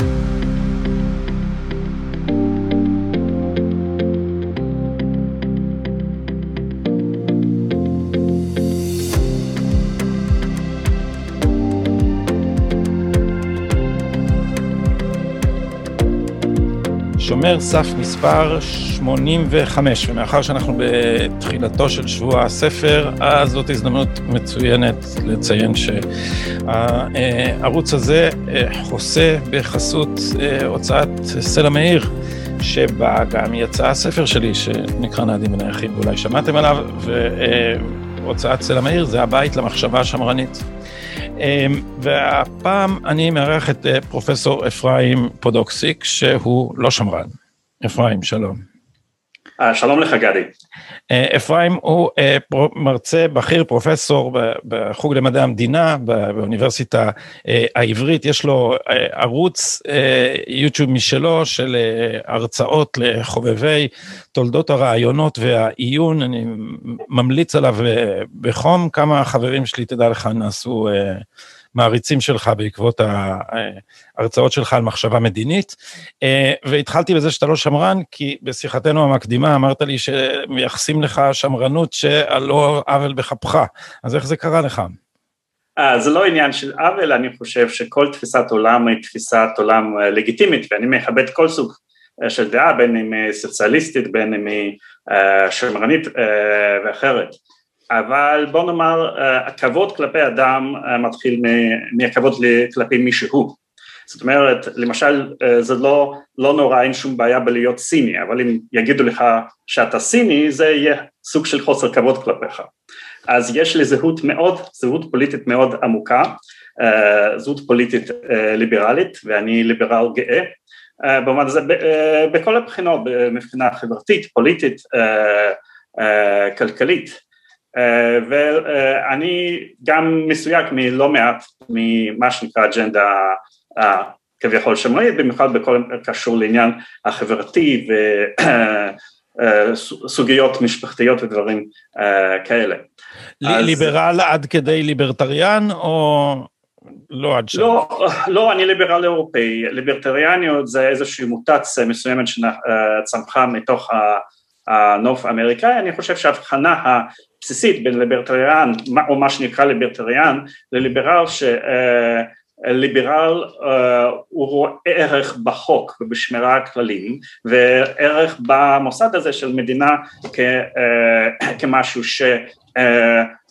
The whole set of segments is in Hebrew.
you שומר סף מספר 85, ומאחר שאנחנו בתחילתו של שבוע הספר, אז זאת הזדמנות מצוינת לציין שהערוץ הזה אה, חוסה בחסות אה, הוצאת סלע מאיר, שבה גם יצא הספר שלי, שנקרא נעדים ונייחים, ואולי שמעתם עליו, והוצאת סלע מאיר זה הבית למחשבה השמרנית. אמ, והפעם אני מארח את אה, פרופסור אפרים פודוקסיק, שהוא לא שמרן. אפרים, שלום. אה, שלום לך גדי. אה, אפרים הוא מרצה בכיר פרופסור בחוג למדעי המדינה באוניברסיטה העברית, יש לו ערוץ יוטיוב משלו של הרצאות לחובבי תולדות הרעיונות והעיון, אני ממליץ עליו בחום, כמה חברים שלי, תדע לך, נעשו מעריצים שלך בעקבות ההרצאות שלך על מחשבה מדינית. אה, והתחלתי בזה שאתה לא שמרן, כי בשיחתנו המקדימה אמרת לי שמייחסים לך שמרנות שעל לא עוול בכפך, אז איך זה קרה לך? Uh, זה לא עניין של עוול, אני חושב שכל תפיסת עולם היא תפיסת עולם לגיטימית, ואני מכבד כל סוג של דעה, בין אם היא סוציאליסטית, בין אם היא שמרנית ואחרת. אבל בוא נאמר הכבוד כלפי אדם מתחיל מהכבוד כלפי מי שהוא זאת אומרת למשל זה לא, לא נורא אין שום בעיה בלהיות סיני אבל אם יגידו לך שאתה סיני זה יהיה סוג של חוסר כבוד כלפיך. אז יש לי זהות מאוד, זהות פוליטית מאוד עמוקה זהות פוליטית ליברלית ואני ליברל גאה במובן הזה בכל הבחינות, מבחינה חברתית, פוליטית, כלכלית אה, ואני גם מסויג מלא מעט ממה שנקרא אג'נדה כביכול שמרנית, במיוחד בכל קשור לעניין החברתי וסוגיות אה, משפחתיות ודברים אה, כאלה. ליברל עד כדי ליברטריאן או לא עד שם? לא, לא, אני ליברל אירופאי, ליברטריאניות זה איזושהי מוטציה מסוימת שצמחה מתוך הנוף האמריקאי, אני חושב שההבחנה בסיסית בין ליברטריאן או מה שנקרא ליברטריאן לליברל שליברל אה, הוא רואה ערך בחוק ובשמירה הכללים וערך במוסד הזה של מדינה אה, כמשהו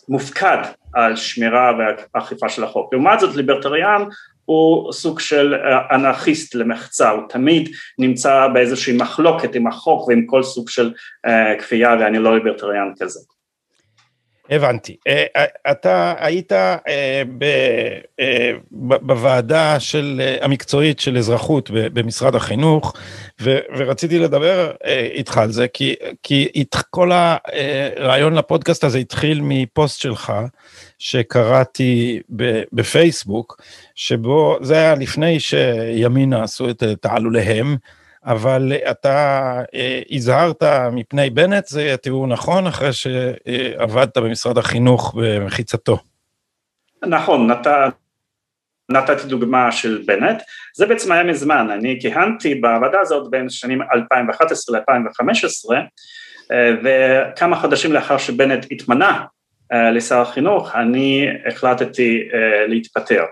שמופקד על שמירה ואכיפה של החוק. לעומת זאת ליברטריאן הוא סוג של אנרכיסט למחצה, הוא תמיד נמצא באיזושהי מחלוקת עם החוק ועם כל סוג של כפייה ואני לא ליברטריאן כזה. הבנתי. אה, אה, אתה היית אה, בוועדה של, המקצועית של אזרחות במשרד החינוך, ורציתי לדבר איתך על זה, כי, כי כל הרעיון לפודקאסט הזה התחיל מפוסט שלך, שקראתי בפייסבוק, שבו זה היה לפני שימינה עשו את תעלוליהם, אבל אתה אה, הזהרת מפני בנט, זה תיאור נכון, אחרי שעבדת במשרד החינוך במחיצתו. נכון, נת... נתתי דוגמה של בנט, זה בעצם היה מזמן, אני כיהנתי בוועדה הזאת בין שנים 2011 ל-2015, אה, וכמה חודשים לאחר שבנט התמנה לשר החינוך, אני החלטתי אה, להתפטר.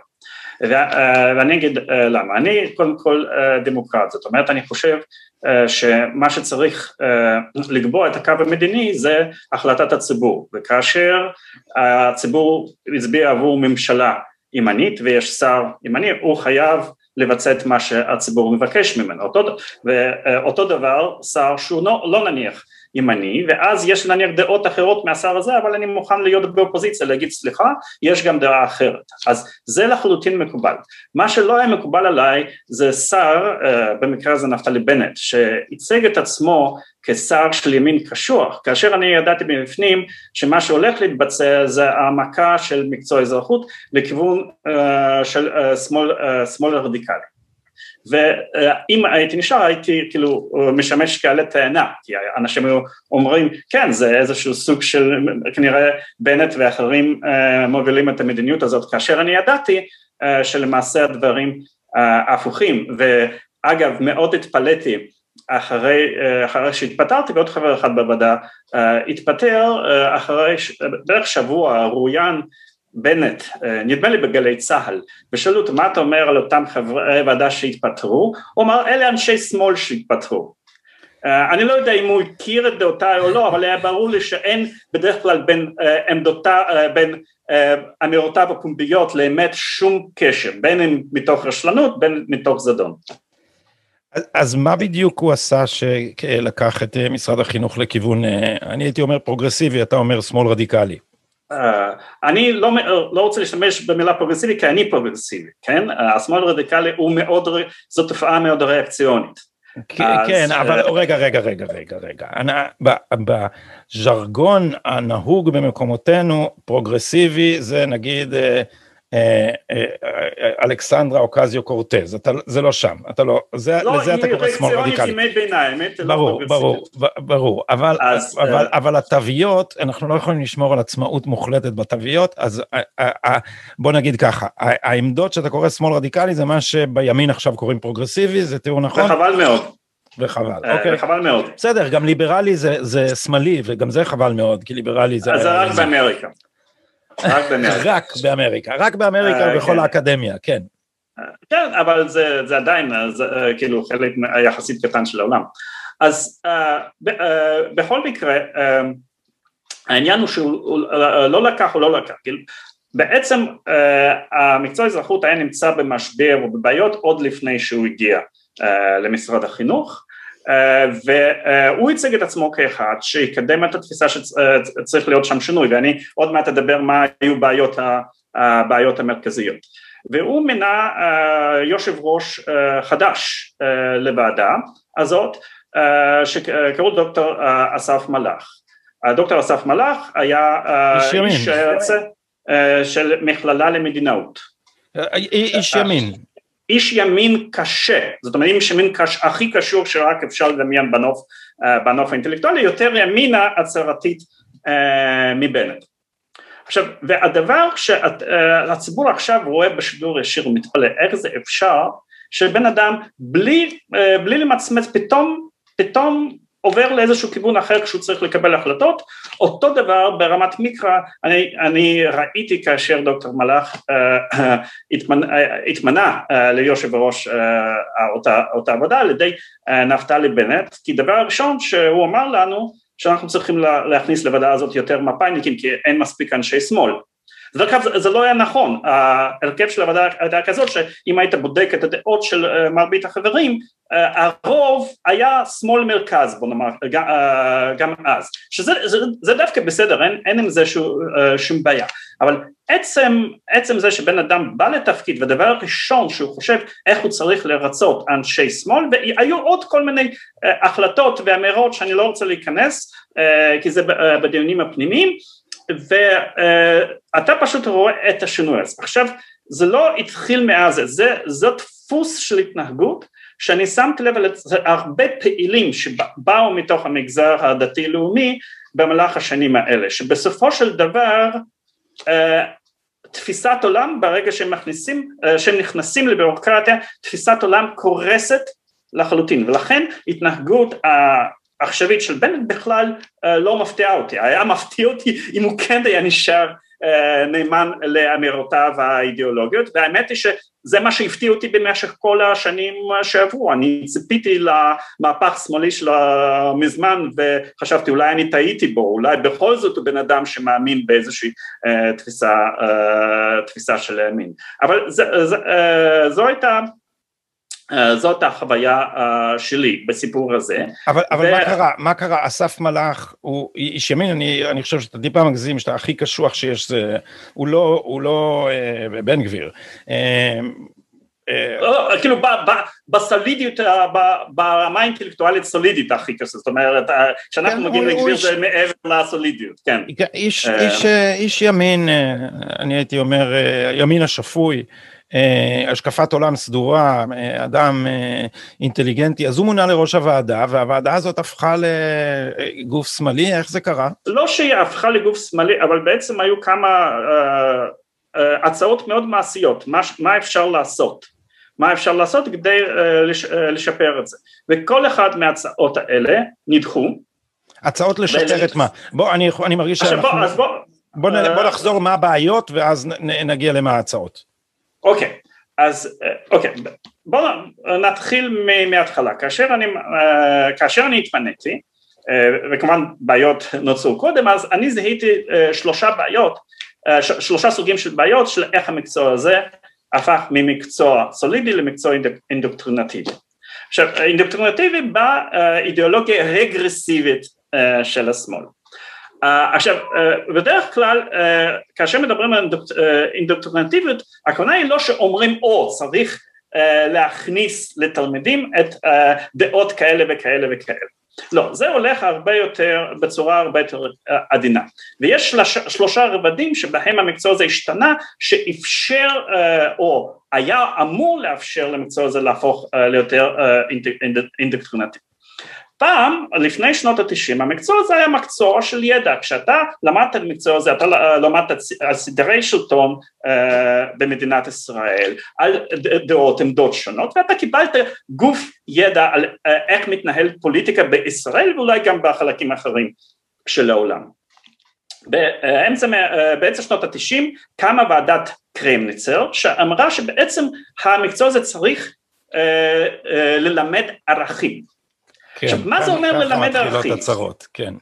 אה, ואני אגיד אה, למה, אני קודם כל אה, דמוקרט, זאת אומרת אני חושב שמה שצריך לקבוע את הקו המדיני זה החלטת הציבור, וכאשר הציבור הצביע עבור ממשלה ימנית ויש שר ימני, הוא חייב לבצע את מה שהציבור מבקש ממנו, אותו, ואותו דבר שר שהוא לא, לא נניח ימני ואז יש נניח דעות אחרות מהשר הזה אבל אני מוכן להיות באופוזיציה להגיד סליחה יש גם דעה אחרת. אז זה לחלוטין מקובל. מה שלא היה מקובל עליי זה שר uh, במקרה הזה נפתלי בנט שייצג את עצמו כשר של ימין קשוח. כאשר אני ידעתי מבפנים שמה שהולך להתבצע זה העמקה של מקצוע אזרחות לכיוון uh, של uh, שמאל, שמאל רדיקלי ואם הייתי נשאר הייתי כאילו משמש כעלה תאנה כי אנשים היו אומרים כן זה איזשהו סוג של כנראה בנט ואחרים מובילים את המדיניות הזאת כאשר אני ידעתי שלמעשה הדברים הפוכים, ואגב מאוד התפלאתי אחרי, אחרי שהתפטרתי ועוד חבר אחד בוועדה התפטר אחרי בערך שבוע רואיין בנט, נדמה לי בגלי צה"ל, ושאלו אותו מה אתה אומר על אותם חברי ועדה שהתפטרו, הוא אמר אלה אנשי שמאל שהתפטרו אה, אני לא יודע אם הוא הכיר את דעותיי או לא, אבל היה ברור לי שאין בדרך כלל בין אה, עמדותיו, אה, בין אמירותיו הפומביות לאמת שום קשר, בין אם מתוך רשלנות, בין מתוך זדון. אז מה בדיוק הוא עשה שלקח את משרד החינוך לכיוון, אני הייתי אומר פרוגרסיבי, אתה אומר שמאל רדיקלי. אני לא, לא רוצה להשתמש במילה פרוגרסיבי כי אני פרוגרסיבי, כן? השמאל הרדיקלי הוא מאוד, זו תופעה מאוד ריאקציונית. כן, אבל רגע, רגע, רגע, רגע, רגע. בז'רגון הנהוג במקומותינו, פרוגרסיבי זה נגיד אה, אה, אה, אלכסנדרה אוקזיו קורטז, זה לא שם, אתה לא, לא לזה אתה קורא שמאל רדיקלי. לא, היא ימי ביניים, ברור, ברור, ברור, אבל התוויות, אנחנו לא יכולים לשמור על עצמאות מוחלטת בתוויות, אז בוא נגיד ככה, העמדות שאתה קורא שמאל רדיקלי זה מה שבימין עכשיו קוראים פרוגרסיבי, זה תיאור נכון? וחבל מאוד. וחבל, אוקיי. וחבל מאוד. בסדר, גם ליברלי זה שמאלי, וגם זה חבל מאוד, כי ליברלי זה... אז זה רק באמריקה. רק באמריקה. רק באמריקה, רק באמריקה ובכל אה, כן. האקדמיה, כן. כן, אבל זה, זה עדיין זה, אה, כאילו חלק יחסית קטן של העולם. אז אה, אה, בכל מקרה, אה, העניין הוא שהוא לא לקח או לא לקח, כאילו, בעצם uh, המקצוע האזרחות היה נמצא במשבר או בבעיות עוד לפני שהוא הגיע למשרד החינוך, אה, והוא הציג את עצמו כאחד שיקדם את התפיסה שצריך להיות שם שינוי ואני עוד מעט אדבר מה היו בעיות, הבעיות המרכזיות. והוא מינה אה, יושב ראש אה, חדש לוועדה הזאת שקראו דוקטור אסף מלאך. דוקטור אסף מלאך היה איש של מכללה למדינאות. איש ימין איש ימין קשה, זאת אומרת איש ימין קש, הכי קשור שרק אפשר לדמיין בנוף, uh, בנוף האינטלקטואלי, יותר ימינה הצהרתית uh, מבנט. עכשיו, והדבר שהציבור uh, עכשיו רואה בשידור ישיר ומתפלא, איך זה אפשר שבן אדם בלי, בלי למצמץ פתאום, פתאום עובר לאיזשהו כיוון אחר כשהוא צריך לקבל החלטות, אותו דבר ברמת מיקרא אני, אני ראיתי כאשר דוקטור מלאך uh, התמנ, uh, התמנה ליושב ראש אותה, אותה עבודה על ידי נפתלי בנט, כי דבר ראשון שהוא אמר לנו שאנחנו צריכים להכניס לוועדה הזאת יותר מפא"יניקים כי אין מספיק אנשי שמאל דרך אגב זה לא היה נכון, ההרכב של הוועדה הייתה כזאת שאם היית בודק את הדעות של אה, מרבית החברים, אה, הרוב היה שמאל מרכז בוא נאמר גם, אה, גם אז, שזה זה, זה דווקא בסדר, אין, אין עם זה שום, שום בעיה, אבל עצם, עצם זה שבן אדם בא לתפקיד והדבר הראשון שהוא חושב איך הוא צריך לרצות אנשי שמאל והיו עוד כל מיני החלטות ואמירות שאני לא רוצה להיכנס כי זה בדיונים הפנימיים ואתה פשוט רואה את השינוי הזה. עכשיו זה לא התחיל מאז, זה, זה דפוס של התנהגות שאני שמתי לב על הרבה פעילים שבאו מתוך המגזר הדתי-לאומי במהלך השנים האלה, שבסופו של דבר אה, תפיסת עולם ברגע שהם מכניסים, אה, שהם נכנסים לביורוקרטיה, תפיסת עולם קורסת לחלוטין ולכן התנהגות העכשווית של בנט בכלל אה, לא מפתיעה אותי, היה מפתיע אותי אם הוא כן היה נשאר אה, נאמן לאמירותיו האידיאולוגיות והאמת היא שזה מה שהפתיע אותי במשך כל השנים שעברו, אני ציפיתי למהפך שמאלי שלו מזמן וחשבתי אולי אני טעיתי בו, אולי בכל זאת הוא בן אדם שמאמין באיזושהי uh, תפיסה, תפיסה של ימין, אבל זו הייתה אה, זאת החוויה uh, שלי בסיפור הזה. אבל, אבל ו... מה קרה, מה קרה, אסף מלאך הוא איש ימין, אני, אני חושב שאתה טיפה מגזים, שאתה הכי קשוח שיש, זה, הוא לא, הוא לא uh, בן גביר. Uh, לא, כאילו בסולידיות, ברמה האינטלקטואלית סולידית הכי קשה, זאת אומרת, כשאנחנו כן, מגיעים לגביר זה מעבר לסולידיות, כן. איש ימין, אני הייתי אומר, ימין השפוי. אה, השקפת עולם סדורה, אה, אדם אה, אינטליגנטי, אז הוא מונה לראש הוועדה, והוועדה הזאת הפכה לגוף שמאלי, איך זה קרה? לא שהיא הפכה לגוף שמאלי, אבל בעצם היו כמה uh, uh, הצעות מאוד מעשיות, מה, מה אפשר לעשות. מה אפשר לעשות כדי לשפר את זה. וכל אחד מההצעות האלה נדחו. הצעות לשפר את מה? בוא, אני, אני מרגיש שאנחנו... בוא, בוא, בוא, בוא נחזור מה הבעיות ואז נגיע למה ההצעות. אוקיי, אז אוקיי, בואו נתחיל מההתחלה. כאשר אני, כאשר אני התפניתי, וכמובן בעיות נוצרו קודם, אז אני זיהיתי שלושה בעיות, שלושה סוגים של בעיות של איך המקצוע הזה הפך ממקצוע סולידי למקצוע אינדוקטרינטיבי. עכשיו אינדוקטרינטיבי באידיאולוגיה רגרסיבית של השמאל. עכשיו בדרך כלל כאשר מדברים על אינדוקטרינטיביות הכוונה היא לא שאומרים או צריך להכניס לתלמידים את דעות כאלה וכאלה וכאלה. לא, זה הולך הרבה יותר, בצורה הרבה יותר עדינה. ויש שלוש, שלושה רבדים שבהם המקצוע הזה השתנה שאפשר או היה אמור לאפשר למקצוע הזה להפוך ליותר אינדוקטרינטיבי פעם, לפני שנות התשעים, המקצוע הזה היה מקצוע של ידע, כשאתה למדת את המקצוע הזה, אתה למדת על סדרי שלטון uh, במדינת ישראל, על דעות, עמדות שונות, ואתה קיבלת גוף ידע על uh, איך מתנהל פוליטיקה בישראל ואולי גם בחלקים אחרים של העולם. באמצע, באמצע שנות התשעים קמה ועדת קרמניצר שאמרה שבעצם המקצוע הזה צריך ללמד ערכים כן, עכשיו מה זה אומר ללמד ערכים? הצרות, כן.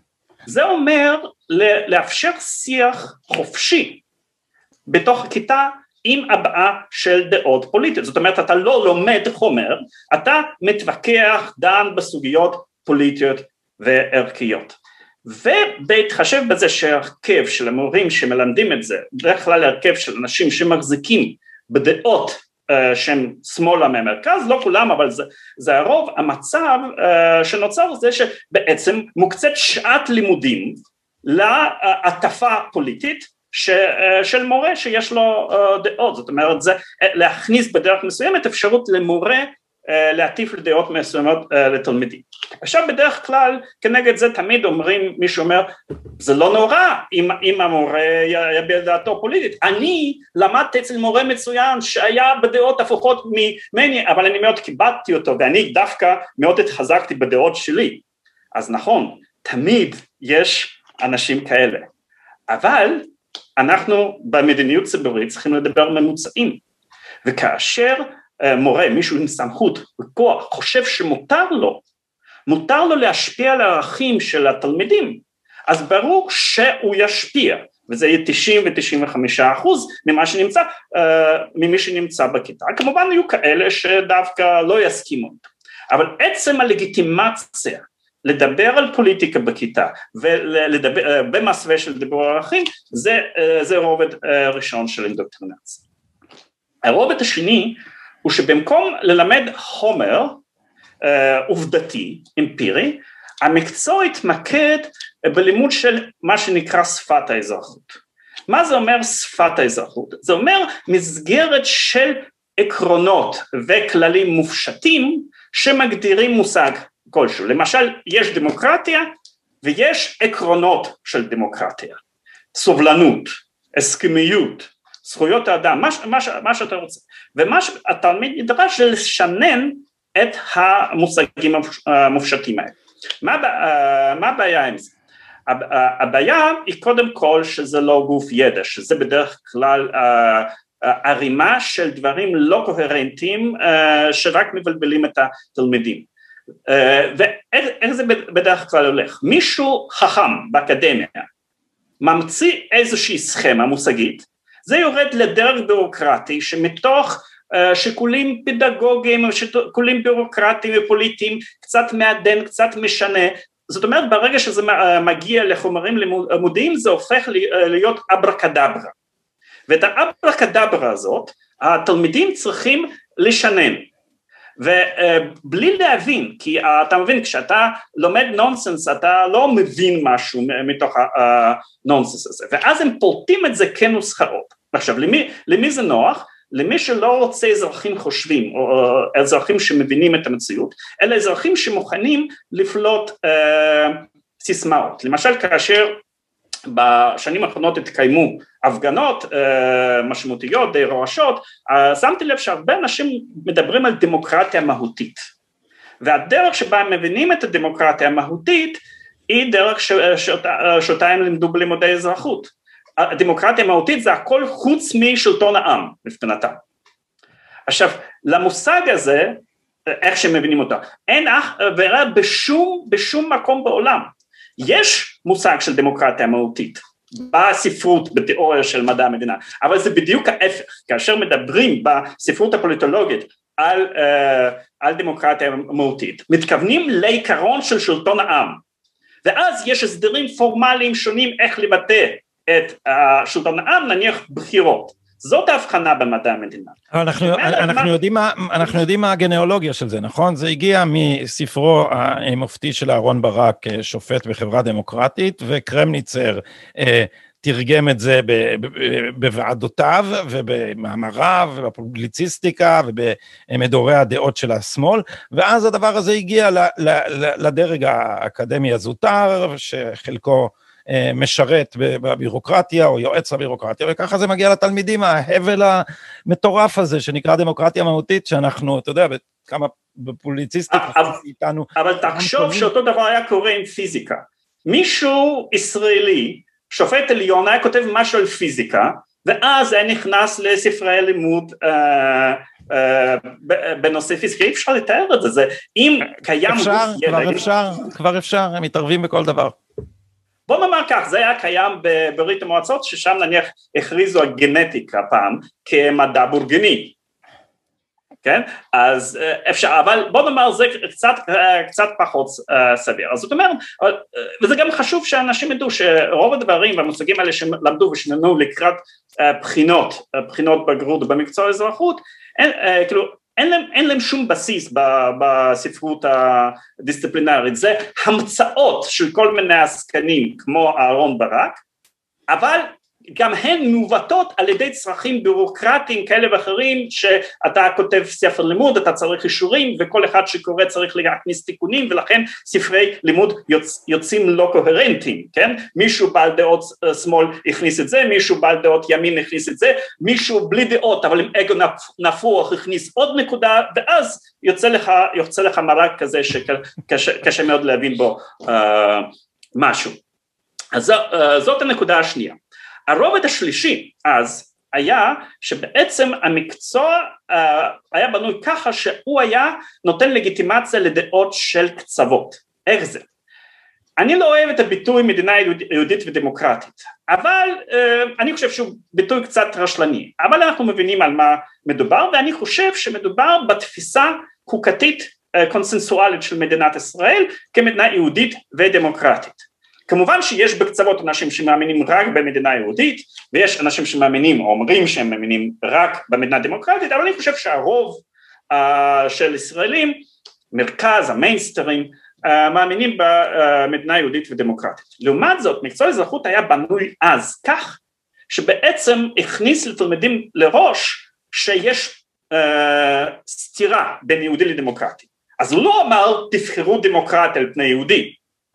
זה אומר לאפשר שיח חופשי בתוך הכיתה עם הבעה של דעות פוליטיות, זאת אומרת אתה לא לומד חומר, אתה מתווכח, דן בסוגיות פוליטיות וערכיות. ובהתחשב בזה שהרכב של המורים שמלמדים את זה, בדרך כלל הרכב של אנשים שמחזיקים בדעות שהם שמאלה מהמרכז, לא כולם אבל זה, זה הרוב, המצב uh, שנוצר זה שבעצם מוקצת שעת לימודים להטפה פוליטית ש, uh, של מורה שיש לו דעות, זאת אומרת זה להכניס בדרך מסוימת אפשרות למורה אה, להטיף לדעות מסוימות אה, לתלמידים. עכשיו בדרך כלל כנגד זה תמיד אומרים, מישהו אומר זה לא נורא אם, אם המורה יביע דעתו פוליטית, אני למדתי אצל מורה מצוין שהיה בדעות הפוכות ממני אבל אני מאוד כיבדתי אותו ואני דווקא מאוד התחזקתי בדעות שלי, אז נכון תמיד יש אנשים כאלה, אבל אנחנו במדיניות ציבורית צריכים לדבר ממוצעים. וכאשר אה, מורה, מישהו עם סמכות וכוח, חושב שמותר לו, מותר לו להשפיע על הערכים של התלמידים, אז ברור שהוא ישפיע, וזה יהיה 90 ו-95 אחוז ממה שנמצא, אה, ממי שנמצא בכיתה, כמובן יהיו כאלה שדווקא לא יסכימו, אבל עצם הלגיטימציה לדבר על פוליטיקה בכיתה ולדבר אה, של דיבור ערכים זה, זה רובד ראשון של אינדוקטרינציה. הרובד השני הוא שבמקום ללמד חומר אה, עובדתי, אמפירי, המקצוע התמקד בלימוד של מה שנקרא שפת האזרחות. מה זה אומר שפת האזרחות? זה אומר מסגרת של עקרונות וכללים מופשטים שמגדירים מושג כלשהו. למשל, יש דמוקרטיה ויש עקרונות של דמוקרטיה. סובלנות, הסכמיות, זכויות האדם, מה, מה, מה שאתה רוצה. ומה שהתלמיד נדרש זה לשנן את המושגים המופשטים האלה. מה, מה הבעיה עם זה? הבעיה היא קודם כל שזה לא גוף ידע, שזה בדרך כלל ערימה של דברים לא קוהרנטיים שרק מבלבלים את התלמידים. ואיך זה בדרך כלל הולך? מישהו חכם באקדמיה ממציא איזושהי סכמה מושגית זה יורד לדרג ביורוקרטי שמתוך uh, שיקולים פדגוגיים, שיקולים ביורוקרטיים ופוליטיים, קצת מעדן, קצת משנה, זאת אומרת ברגע שזה מגיע לחומרים לימודיים זה הופך להיות אברה קדברה ואת האברה קדברה הזאת התלמידים צריכים לשנן ובלי להבין, כי אתה מבין כשאתה לומד נונסנס אתה לא מבין משהו מתוך הנונסנס הזה ואז הם פולטים את זה כנוסחאות. עכשיו למי, למי זה נוח? למי שלא רוצה אזרחים חושבים או אזרחים שמבינים את המציאות אלא אזרחים שמוכנים לפלוט אה, סיסמאות למשל כאשר בשנים האחרונות התקיימו הפגנות uh, משמעותיות, די רועשות, uh, שמתי לב שהרבה אנשים מדברים על דמוקרטיה מהותית. והדרך שבה הם מבינים את הדמוקרטיה המהותית היא דרך ש, שאותה, הם לימדו בלימודי אזרחות. הדמוקרטיה המהותית זה הכל חוץ משלטון העם מבחינתם. עכשיו, למושג הזה, איך שהם מבינים אותה, אין אח ורע בשום, בשום מקום בעולם. יש מושג של דמוקרטיה מהותית בספרות, בתיאוריה של מדע המדינה, אבל זה בדיוק ההפך, כאשר מדברים בספרות הפוליטולוגית על, uh, על דמוקרטיה מהותית, מתכוונים לעיקרון של שלטון העם, ואז יש הסדרים פורמליים שונים איך לבטא את uh, שלטון העם, נניח בחירות. זאת ההבחנה במדע המדינה. אנחנו, אנחנו, מה... יודעים מה, אנחנו יודעים מה הגנאולוגיה של זה, נכון? זה הגיע מספרו המופתי של אהרן ברק, אה, שופט בחברה דמוקרטית, וקרמניצר אה, תרגם את זה בוועדותיו ובמאמריו ובפובליציסטיקה ובמדורי הדעות של השמאל, ואז הדבר הזה הגיע לדרג האקדמי הזוטר, שחלקו משרת בבירוקרטיה או יועץ לבירוקרטיה, וככה זה מגיע לתלמידים, ההבל המטורף הזה שנקרא דמוקרטיה מהותית, שאנחנו, אתה יודע, כמה בפובליציסטיקה איתנו. אבל תחשוב שאותו דבר היה קורה עם פיזיקה. מישהו ישראלי שופט עליון היה כותב משהו על פיזיקה, ואז היה נכנס לספרי לימוד אה, אה, בנושא פיזיקה, אי אפשר לתאר את זה, זה אם קיים... אפשר, כבר אפשר, כבר אפשר, הם מתערבים בכל דבר. בוא נאמר כך, זה היה קיים בברית המועצות, ששם נניח הכריזו על גנטיקה פעם כמדע בורגני, כן? אז אה, אפשר, אבל בוא נאמר זה קצת, אה, קצת פחות uh, סביר. אז זאת אומרת, וזה גם חשוב שאנשים ידעו שרוב הדברים והמושגים האלה שלמדו ושננו לקראת בחינות, בחינות בגרות במקצוע האזרחות, אין, כאילו אין להם, אין להם שום בסיס בספרות הדיסציפלינרית, זה המצאות של כל מיני עסקנים כמו אהרון ברק, אבל גם הן מעוותות על ידי צרכים בירוקרטיים כאלה ואחרים שאתה כותב ספר לימוד, אתה צריך אישורים וכל אחד שקורא צריך להכניס תיקונים ולכן ספרי לימוד יוצ, יוצאים לא קוהרנטיים, כן? מישהו בעל דעות אה, שמאל הכניס את זה, מישהו בעל דעות ימין הכניס את זה, מישהו בלי דעות אבל עם אגו נפוח הכניס עוד נקודה ואז יוצא לך, יוצא לך מרק כזה שקשה מאוד להבין בו uh, משהו. אז uh, זאת הנקודה השנייה. הרובד השלישי אז היה שבעצם המקצוע uh, היה בנוי ככה שהוא היה נותן לגיטימציה לדעות של קצוות. איך זה? אני לא אוהב את הביטוי מדינה יהודית ודמוקרטית, אבל uh, אני חושב שהוא ביטוי קצת רשלני, אבל אנחנו מבינים על מה מדובר ואני חושב שמדובר בתפיסה חוקתית uh, קונסנסואלית של מדינת ישראל כמדינה יהודית ודמוקרטית. כמובן שיש בקצוות אנשים שמאמינים רק במדינה יהודית ויש אנשים שמאמינים או אומרים שהם מאמינים רק במדינה דמוקרטית אבל אני חושב שהרוב uh, של ישראלים, מרכז, המיינסטרים, uh, מאמינים במדינה יהודית ודמוקרטית. לעומת זאת מקצוע אזרחות היה בנוי אז כך שבעצם הכניס לתלמידים לראש שיש uh, סתירה בין יהודי לדמוקרטי. אז הוא לא אמר תבחרו דמוקרטיה על פני יהודי,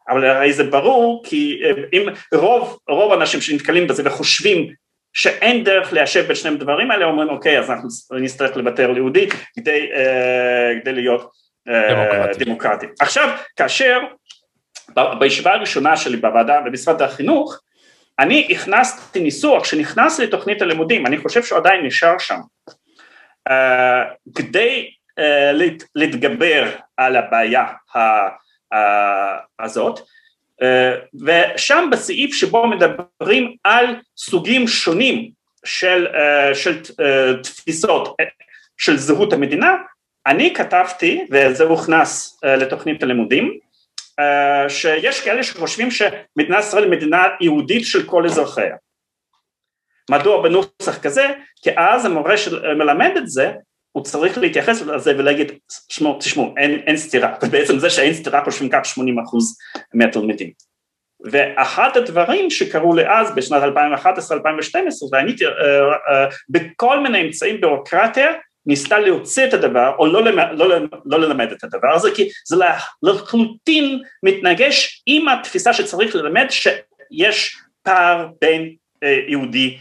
אבל הרי זה ברור כי אה, אם רוב, רוב האנשים שנתקלים בזה וחושבים שאין דרך ליישב בין שני הדברים האלה אומרים אוקיי אז אנחנו נצטרך לוותר ליהודי כדי, uh, כדי להיות uh, דמוקרטי. דמוקרטי. עכשיו כאשר בישיבה הראשונה שלי בוועדה במשרד החינוך אני הכנסתי ניסוח שנכנס לתוכנית הלימודים אני חושב שהוא עדיין נשאר שם uh, כדי להת, להתגבר על הבעיה הזאת ושם בסעיף שבו מדברים על סוגים שונים של, של תפיסות של זהות המדינה אני כתבתי וזה הוכנס לתוכנית הלימודים שיש כאלה שחושבים שמדינת ישראל היא מדינה יהודית של כל אזרחיה מדוע בנוסח כזה? כי אז המורה שמלמד את זה הוא צריך להתייחס לזה ולהגיד, שמעו, תשמעו, אין, אין סתירה, ובעצם זה שאין סתירה חושבים כך 80 אחוז מהתלמידים. ואחד הדברים שקרו לי אז בשנת 2011-2012 ואני uh, uh, בכל מיני אמצעים בירוקרטיה ניסתה להוציא את הדבר או לא, למד, לא, לא ללמד את הדבר הזה כי זה לחלוטין מתנגש עם התפיסה שצריך ללמד שיש פער בין יהודי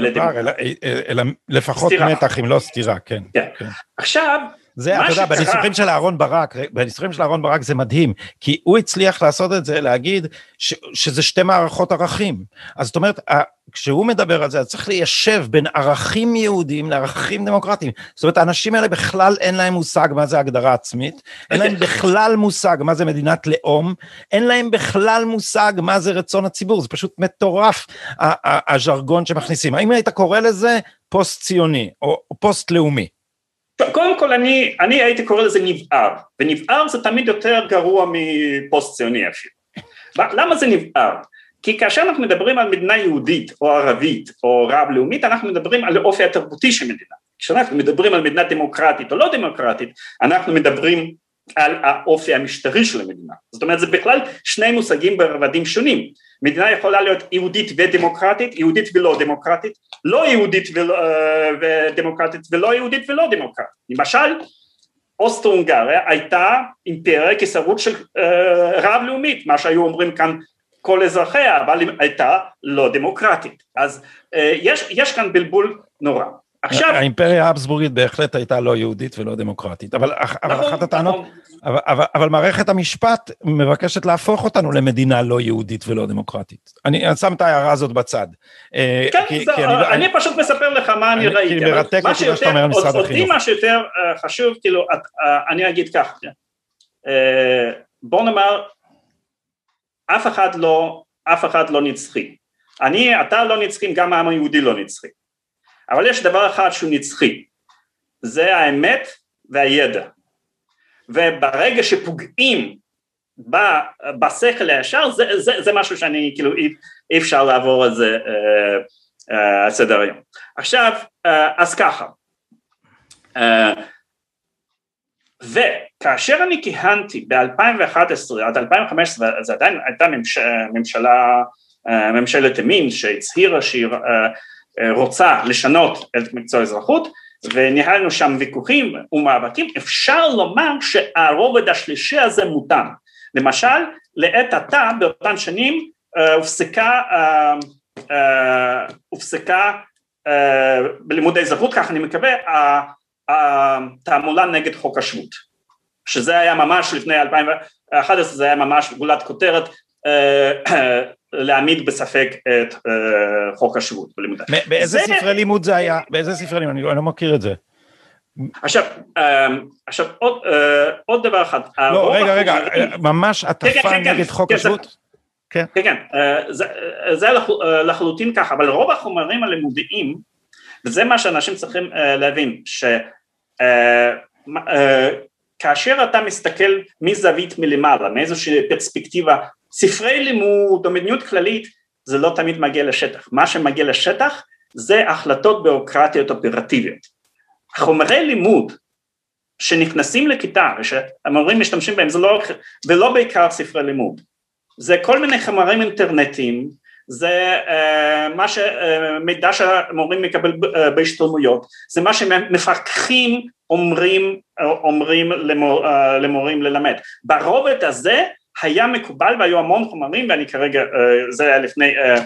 לדמוקרטי. אלא לפחות מתח אם לא סתירה, כן. כן. כן. עכשיו, זה, אתה יודע, בניסוחים של אהרון ברק, בניסוחים של אהרון ברק זה מדהים, כי הוא הצליח לעשות את זה, להגיד ש, שזה שתי מערכות ערכים. אז זאת אומרת, כשהוא מדבר על זה, אז צריך ליישב בין ערכים יהודיים לערכים דמוקרטיים. זאת אומרת, האנשים האלה בכלל אין להם מושג מה זה הגדרה עצמית, אין להם בכלל מושג מה זה מדינת לאום, אין להם בכלל מושג מה זה רצון הציבור, זה פשוט מטורף, הז'רגון שמכניסים. האם היית קורא לזה פוסט ציוני או פוסט לאומי? קודם כל אני, אני הייתי קורא לזה נבער, ונבער זה תמיד יותר גרוע מפוסט ציוני אפילו. למה זה נבער? כי כאשר אנחנו מדברים על מדינה יהודית או ערבית או רב לאומית אנחנו מדברים על האופי התרבותי של מדינה. כשאנחנו מדברים על מדינה דמוקרטית או לא דמוקרטית אנחנו מדברים על האופי המשטרי של המדינה. זאת אומרת זה בכלל שני מושגים ברבדים שונים. מדינה יכולה להיות יהודית ודמוקרטית, יהודית ולא דמוקרטית, לא יהודית ולא, אה, ודמוקרטית ולא יהודית ולא דמוקרטית. למשל, אוסטרו-הונגריה הייתה אימפריה קיסרות של אה, רב לאומית, מה שהיו אומרים כאן כל אזרחיה, אבל הייתה לא דמוקרטית. אז אה, יש, יש כאן בלבול נורא. עכשיו... האימפריה האבסבורגית בהחלט הייתה לא יהודית ולא דמוקרטית, אבל, אבל נכון, אחת הטענות, נכון. אבל, אבל, אבל מערכת המשפט מבקשת להפוך אותנו למדינה לא יהודית ולא דמוקרטית. אני, אני שם את ההערה הזאת בצד. אה, כן, כי, זה, כי אני, אני פשוט מספר לך מה אני, אני ראיתי. כי מרתק אותי מה שאתה אומר משרד החינוך. אותי מה שיותר uh, חשוב, כאילו, את, uh, אני אגיד כך, uh, בוא נאמר, אף אחד לא, אף אחד לא נצחי. אני, אתה לא נצחי, גם העם היהודי לא נצחי. אבל יש דבר אחד שהוא נצחי, זה האמת והידע. וברגע שפוגעים בשכל הישר זה, זה, זה משהו שאני כאילו אי, אפשר לעבור על זה אה, אה, סדר היום. עכשיו אה, אז ככה אה, וכאשר אני כיהנתי ב-2011 עד 2015 זה עדיין הייתה ממש, ממשלה אה, ממשלת ימין שהצהירה שהיא אה, אה, רוצה לשנות את מקצוע האזרחות וניהלנו שם ויכוחים ומאבקים, אפשר לומר שהרובד השלישי הזה מותאם. למשל, לעת עתה באותן שנים אה, הופסקה, אה, הופסקה בלימודי אזרחות, כך אני מקווה, התעמולה נגד חוק השבות, שזה היה ממש לפני 2011, זה היה ממש גולת כותרת להעמיד בספק את uh, חוק השבות בלימוד. באיזה זה... ספרי לימוד זה היה? באיזה ספרי לימוד? אני לא, אני לא מכיר את זה. עכשיו, um, עכשיו עוד, uh, עוד דבר אחד. לא, רגע, רגע, החומרים... ממש הטפה כן, כן, כן, נגד כן, חוק כן, השבות? כן, כן, כן, זה, זה לח, לחלוטין ככה, אבל רוב החומרים הלימודיים, וזה מה שאנשים צריכים להבין, שכאשר uh, uh, אתה מסתכל מזווית מלמעלה, מאיזושהי פרספקטיבה ספרי לימוד או מדיניות כללית זה לא תמיד מגיע לשטח, מה שמגיע לשטח זה החלטות ביורוקרטיות אופרטיביות. חומרי לימוד שנכנסים לכיתה ושהמורים משתמשים בהם זה לא, ולא בעיקר ספרי לימוד, זה כל מיני חומרים אינטרנטיים, זה uh, מה שמידע uh, שהמורים מקבל uh, בהשתלמויות, זה מה שמפקחים אומרים, אומרים למור, למורים ללמד. ברובד הזה היה מקובל והיו המון חומרים ואני כרגע, אה, זה היה לפני אה,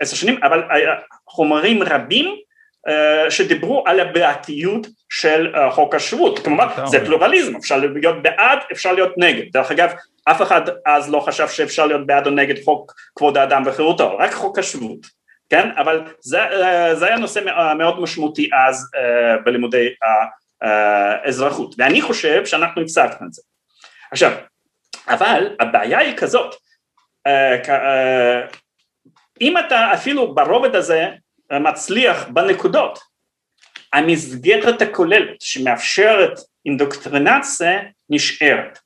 עשר שנים, אבל חומרים רבים אה, שדיברו על הבעתיות של חוק השבות, כמובן זה פלורליזם, אפשר להיות בעד, אפשר להיות נגד, דרך אגב אף אחד אז לא חשב שאפשר להיות בעד או נגד חוק כבוד האדם וחירותו, רק חוק השבות, כן, אבל זה, זה היה נושא מאוד משמעותי אז בלימודי האזרחות, ואני חושב שאנחנו הפסקנו את זה. עכשיו אבל הבעיה היא כזאת, אה, אה, אם אתה אפילו ברובד הזה מצליח בנקודות, המסגרת הכוללת שמאפשרת אינדוקטרינציה נשארת,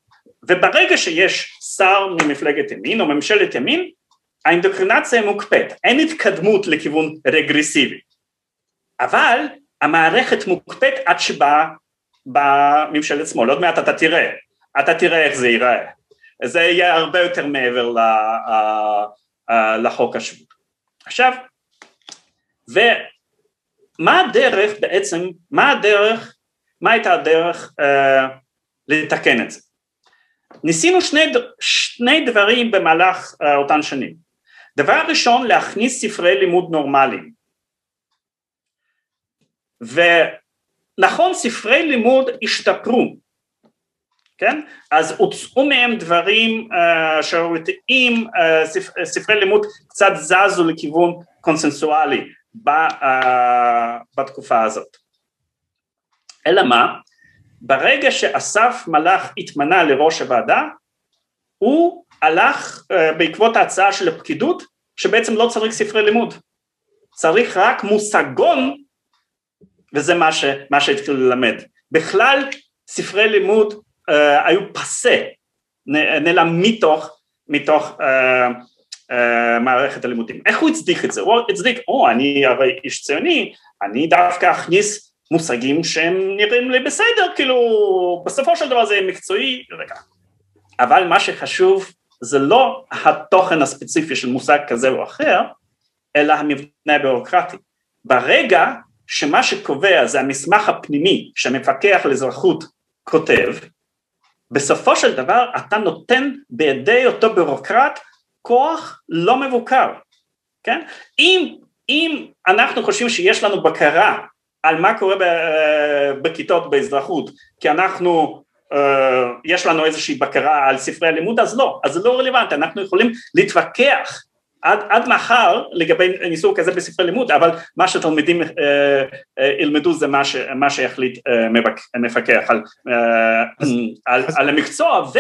וברגע שיש שר ממפלגת ימין או ממשלת ימין, האינדוקטרינציה מוקפאת, אין התקדמות לכיוון רגרסיבי, אבל המערכת מוקפאת עד שבאה ממשלת שמאל, עוד מעט אתה תראה, אתה תראה איך זה ייראה, זה יהיה הרבה יותר מעבר לחוק השבות. עכשיו, ומה הדרך בעצם, מה הדרך, מה הייתה הדרך uh, לתקן את זה? ניסינו שני, שני דברים במהלך uh, אותן שנים. דבר ראשון להכניס ספרי לימוד נורמליים ונכון ספרי לימוד השתפרו כן? אז הוצאו מהם דברים uh, שערורייתיים uh, ספר, ספרי לימוד קצת זזו לכיוון קונסנסואלי ב, uh, בתקופה הזאת. אלא מה? ברגע שאסף מלאך התמנה לראש הוועדה הוא הלך uh, בעקבות ההצעה של הפקידות שבעצם לא צריך ספרי לימוד, צריך רק מושגון וזה מה, ש, מה שהתחילו ללמד. בכלל ספרי לימוד uh, היו פסה, נעלם מתוך, מתוך uh, uh, מערכת הלימודים. איך הוא הצדיק את זה? הוא הצדיק, או אני הרי איש ציוני, אני דווקא אכניס מושגים שהם נראים לי בסדר, כאילו בסופו של דבר זה מקצועי, רגע. אבל מה שחשוב זה לא התוכן הספציפי של מושג כזה או אחר, אלא המבנה הביורוקרטי. ברגע שמה שקובע זה המסמך הפנימי שהמפקח על אזרחות כותב, בסופו של דבר אתה נותן בידי אותו ביורוקרט כוח לא מבוקר, כן? אם, אם אנחנו חושבים שיש לנו בקרה על מה קורה בכיתות באזרחות, כי אנחנו אה, יש לנו איזושהי בקרה על ספרי הלימוד, אז לא, אז זה לא רלוונטי, אנחנו יכולים להתווכח עד, עד מחר לגבי ניסור כזה בספרי לימוד, אבל מה שתלמידים אה, אה, ילמדו זה מה, ש, מה שיחליט אה, מבק, מפקח על, אה, על, על המקצוע,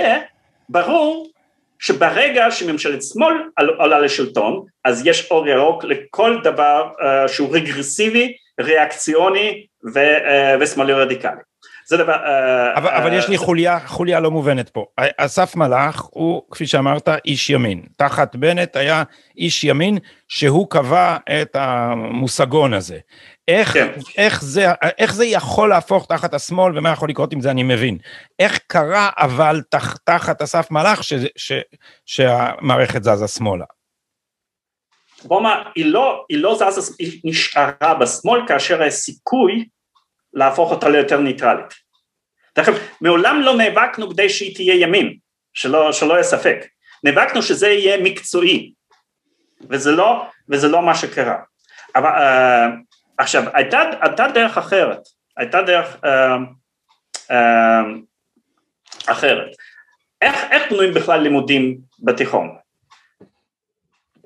וברור שברגע שממשלת שמאל עולה לשלטון, אז יש אור ירוק לכל דבר אה, שהוא רגרסיבי, ריאקציוני ו, אה, ושמאלי רדיקלי. זה דבר... אה, אבל, אבל יש לי אה, חוליה, חוליה לא מובנת פה. אסף מלאך הוא, כפי שאמרת, איש ימין. תחת בנט היה איש ימין שהוא קבע את המושגון הזה. איך, כן. איך, זה, איך זה יכול להפוך תחת השמאל ומה יכול לקרות עם זה אני מבין. איך קרה אבל תח, תחת אסף מלאך ש, ש, שהמערכת זזה שמאלה? בוא מה, היא לא, היא לא זזה, היא נשארה בשמאל כאשר הסיכוי להפוך אותה ליותר ניטרלית. אגב, מעולם לא נאבקנו כדי שהיא תהיה ימין, שלא, שלא יהיה ספק. נאבקנו שזה יהיה מקצועי, וזה לא, וזה לא מה שקרה. אבל uh, עכשיו, הייתה, הייתה דרך אחרת, הייתה דרך uh, uh, אחרת. איך, איך בנויים בכלל לימודים בתיכון?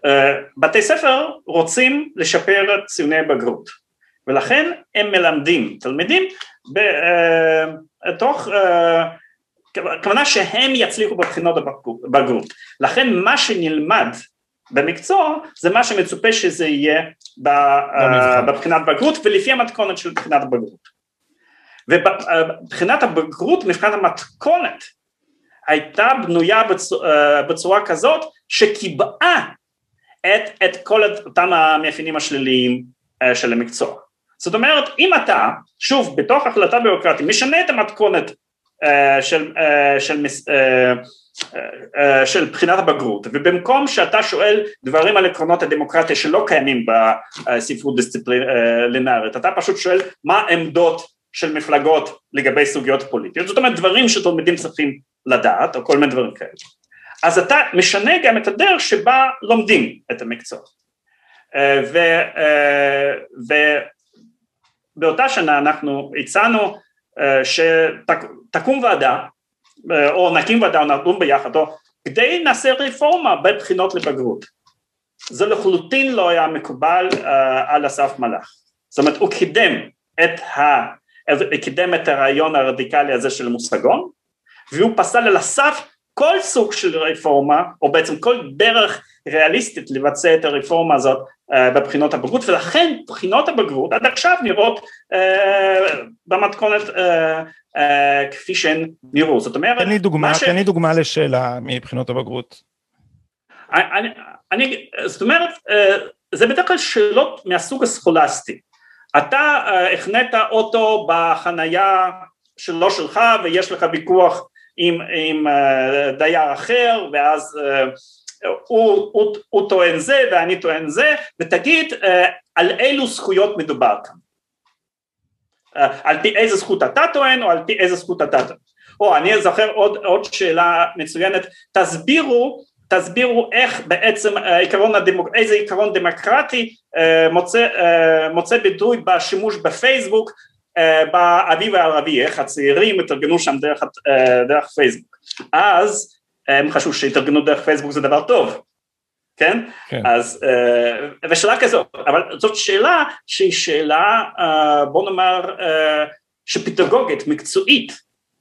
Uh, בתי ספר רוצים לשפר את ציוני בגרות. ולכן הם מלמדים תלמידים בתוך, אה, כוונה שהם יצליחו בבחינות הבגרות, לכן מה שנלמד במקצוע זה מה שמצופה שזה יהיה אה, בבחינת בגרות ולפי המתכונת של בחינת הבגרות. ובבחינת הבגרות, מבחינת המתכונת, הייתה בנויה בצורה, בצורה כזאת שקיבעה את, את כל אותם המאפיינים השליליים אה, של המקצוע. זאת אומרת אם אתה שוב בתוך החלטה ביורוקרטית משנה את המתכונת uh, של, uh, של, uh, של בחינת הבגרות ובמקום שאתה שואל דברים על עקרונות הדמוקרטיה שלא קיימים בספרות דיסציפלינרית אתה פשוט שואל מה העמדות של מפלגות לגבי סוגיות פוליטיות. זאת אומרת דברים שתלמידים צריכים לדעת או כל מיני דברים כאלה. אז אתה משנה גם את הדרך שבה לומדים את המקצוע. ו, ו, באותה שנה אנחנו הצענו אה, שתקום ועדה אה, או נקים ועדה או נדון ביחד או כדי נעשה רפורמה בבחינות לבגרות. זה לחלוטין לא היה מקובל אה, על אסף מלאך. זאת אומרת הוא קידם את, ה, קידם את הרעיון הרדיקלי הזה של מושגון והוא פסל על הסף כל סוג של רפורמה או בעצם כל דרך ריאליסטית לבצע את הרפורמה הזאת בבחינות הבגרות ולכן בחינות הבגרות עד עכשיו נראות uh, במתכונת uh, uh, כפי שהן נראו. זאת אומרת תן לי דוגמה, ש... תן לי דוגמה לשאלה מבחינות הבגרות. אני, אני, זאת אומרת uh, זה בדרך כלל שאלות מהסוג הסכולסטי. אתה uh, החנית אוטו בחנייה שלא שלך ויש לך ויכוח עם, עם דייר אחר ואז uh, הוא, הוא, הוא טוען זה ואני טוען זה ותגיד uh, על אילו זכויות מדובר כאן. uh, על פי איזה זכות אתה טוען או על פי איזה זכות אתה טוען. או אני זוכר עוד, עוד שאלה מצוינת. תסבירו תסבירו איך בעצם עיקרון הדמוק... איזה עיקרון דמוקרטי מוצא, מוצא ביטוי בשימוש בפייסבוק באביב הערבי, איך הצעירים התארגנו שם דרך, דרך פייסבוק. אז הם חשבו שהתארגנו דרך פייסבוק זה דבר טוב, כן? כן. אז, ושאלה כזאת, אבל זאת שאלה שהיא שאלה, בוא נאמר, שפדגוגית, מקצועית,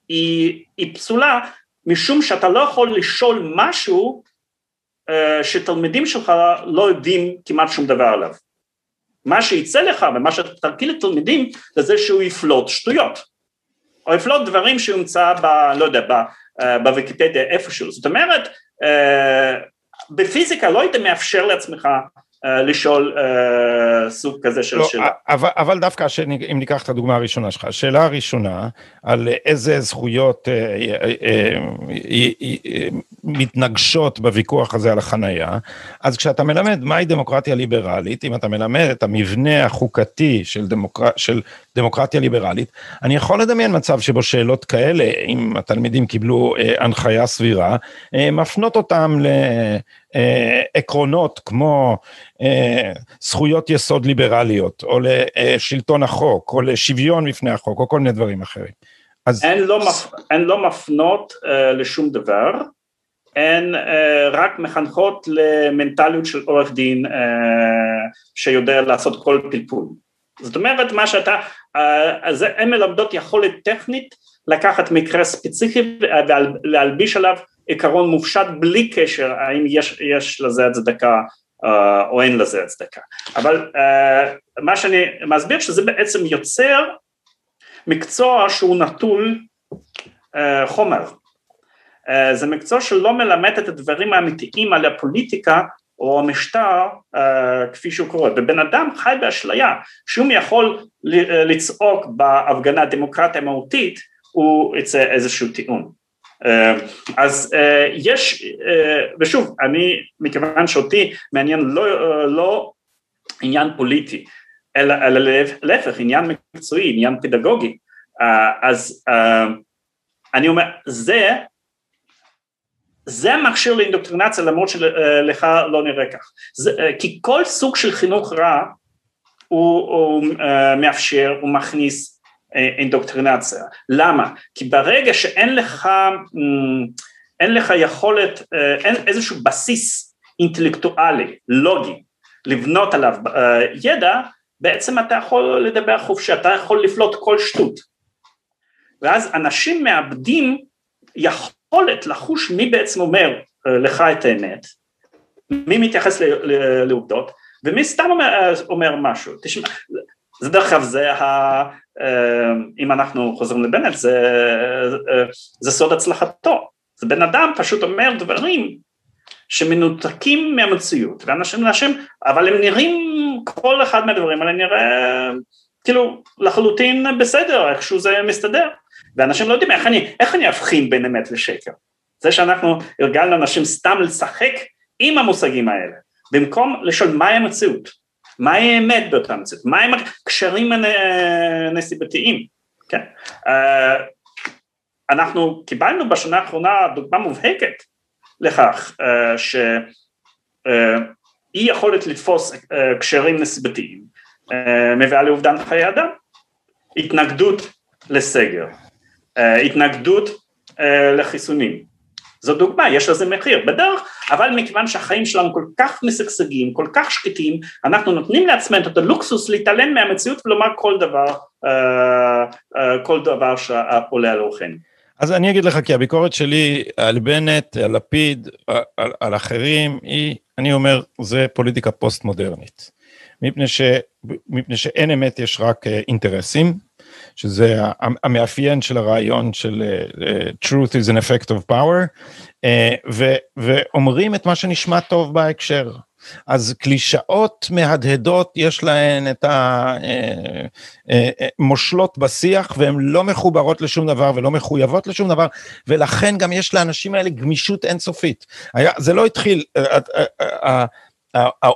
היא, היא פסולה משום שאתה לא יכול לשאול משהו שתלמידים שלך לא יודעים כמעט שום דבר עליו. מה שיצא לך ומה שתרגיל לתלמידים זה זה שהוא יפלוט שטויות, או יפלוט דברים שהוא ימצא ב... לא יודע, ב, בוויקיפדיה איפשהו, זאת אומרת בפיזיקה לא היית מאפשר לעצמך אה, לשאול uh, סוג כזה של לא, שאלה. אבל, אבל דווקא אם ניקח את הדוגמה הראשונה שלך, השאלה הראשונה על איזה זכויות uh, uh, uh, מתנגשות בוויכוח הזה על החנייה, אז כשאתה מלמד מהי דמוקרטיה ליברלית, אם אתה מלמד את המבנה החוקתי של, דמוקר... של דמוקרטיה ליברלית, אני יכול לדמיין מצב שבו שאלות כאלה, אם התלמידים קיבלו uh, הנחיה סבירה, uh, מפנות אותם ל... עקרונות כמו אה, זכויות יסוד ליברליות, או לשלטון החוק, או לשוויון בפני החוק, או כל מיני דברים אחרים. אז... הן, לא, מפ... הן לא מפנות uh, לשום דבר, הן uh, רק מחנכות למנטליות של עורך דין uh, שיודע לעשות כל פלפול. זאת אומרת, מה שאתה, uh, הן מלמדות יכולת טכנית לקחת מקרה ספציפי ולהלביש עליו עיקרון מופשט בלי קשר האם יש, יש לזה הצדקה uh, או אין לזה הצדקה. אבל uh, מה שאני מסביר שזה בעצם יוצר מקצוע שהוא נטול uh, חומר. זה מקצוע שלא מלמד את הדברים האמיתיים על הפוליטיקה או המשטר כפי שהוא קורה, ובן אדם חי באשליה שהוא יכול לצעוק בהפגנה דמוקרטיה מהותית הוא יצא איזשהו טיעון. אה, אז אה, יש, אה, ושוב, אני, מכיוון שאותי מעניין לא, לא עניין פוליטי, אלא, אלא להפך, עניין מקצועי, עניין פדגוגי, אז אני אומר, זה, זה המכשיר לאינדוקטרינציה למרות שלך לא נראה כך, זה, כי כל סוג של חינוך רע הוא, הוא מאפשר, הוא מכניס אינדוקטרינציה. למה? כי ברגע שאין לך, אין לך יכולת, אין איזשהו בסיס אינטלקטואלי, לוגי, לבנות עליו ידע, בעצם אתה יכול לדבר חופשי, אתה יכול לפלוט כל שטות. ואז אנשים מאבדים יכולת לחוש מי בעצם אומר לך את האמת, מי מתייחס לעובדות, ומי סתם אומר, אומר משהו. תשמע, זה דרך אגב, זה ה... אה, אם אנחנו חוזרים לבנט, זה, אה, זה סוד הצלחתו. זה בן אדם פשוט אומר דברים שמנותקים מהמציאות, ואנשים אנשים, אבל הם נראים, כל אחד מהדברים האלה נראה כאילו לחלוטין בסדר, איכשהו זה מסתדר, ואנשים לא יודעים איך אני, איך אני אבחין בין אמת לשקר. זה שאנחנו הרגלנו אנשים סתם לשחק עם המושגים האלה, במקום לשאול מהי המציאות. מהי האמת באותה מציאות, מהם הקשרים הנסיבתיים, כן, אה, אנחנו קיבלנו בשנה האחרונה דוגמה מובהקת לכך אה, שאי אה, יכולת לתפוס קשרים נסיבתיים מביאה לאובדן חיי אדם, התנגדות לסגר, התנגדות לחיסונים, זו דוגמה, יש לזה מחיר, בדרך, אבל מכיוון שהחיים שלנו כל כך משגשגים, כל כך שקטים, אנחנו נותנים לעצמנו את הלוקסוס להתעלם מהמציאות ולומר כל דבר, אה, אה, כל דבר שעולה על רוחנו. אז אני אגיד לך, כי הביקורת שלי על בנט, על לפיד, על, על אחרים, היא, אני אומר, זה פוליטיקה פוסט-מודרנית. מפני, מפני שאין אמת, יש רק אה, אינטרסים, שזה המאפיין של הרעיון של uh, truth is an effect of power, uh, ו, ואומרים את מה שנשמע טוב בהקשר. אז קלישאות מהדהדות יש להן את המושלות בשיח והן לא מחוברות לשום דבר ולא מחויבות לשום דבר ולכן גם יש לאנשים האלה גמישות אינסופית. היה, זה לא התחיל,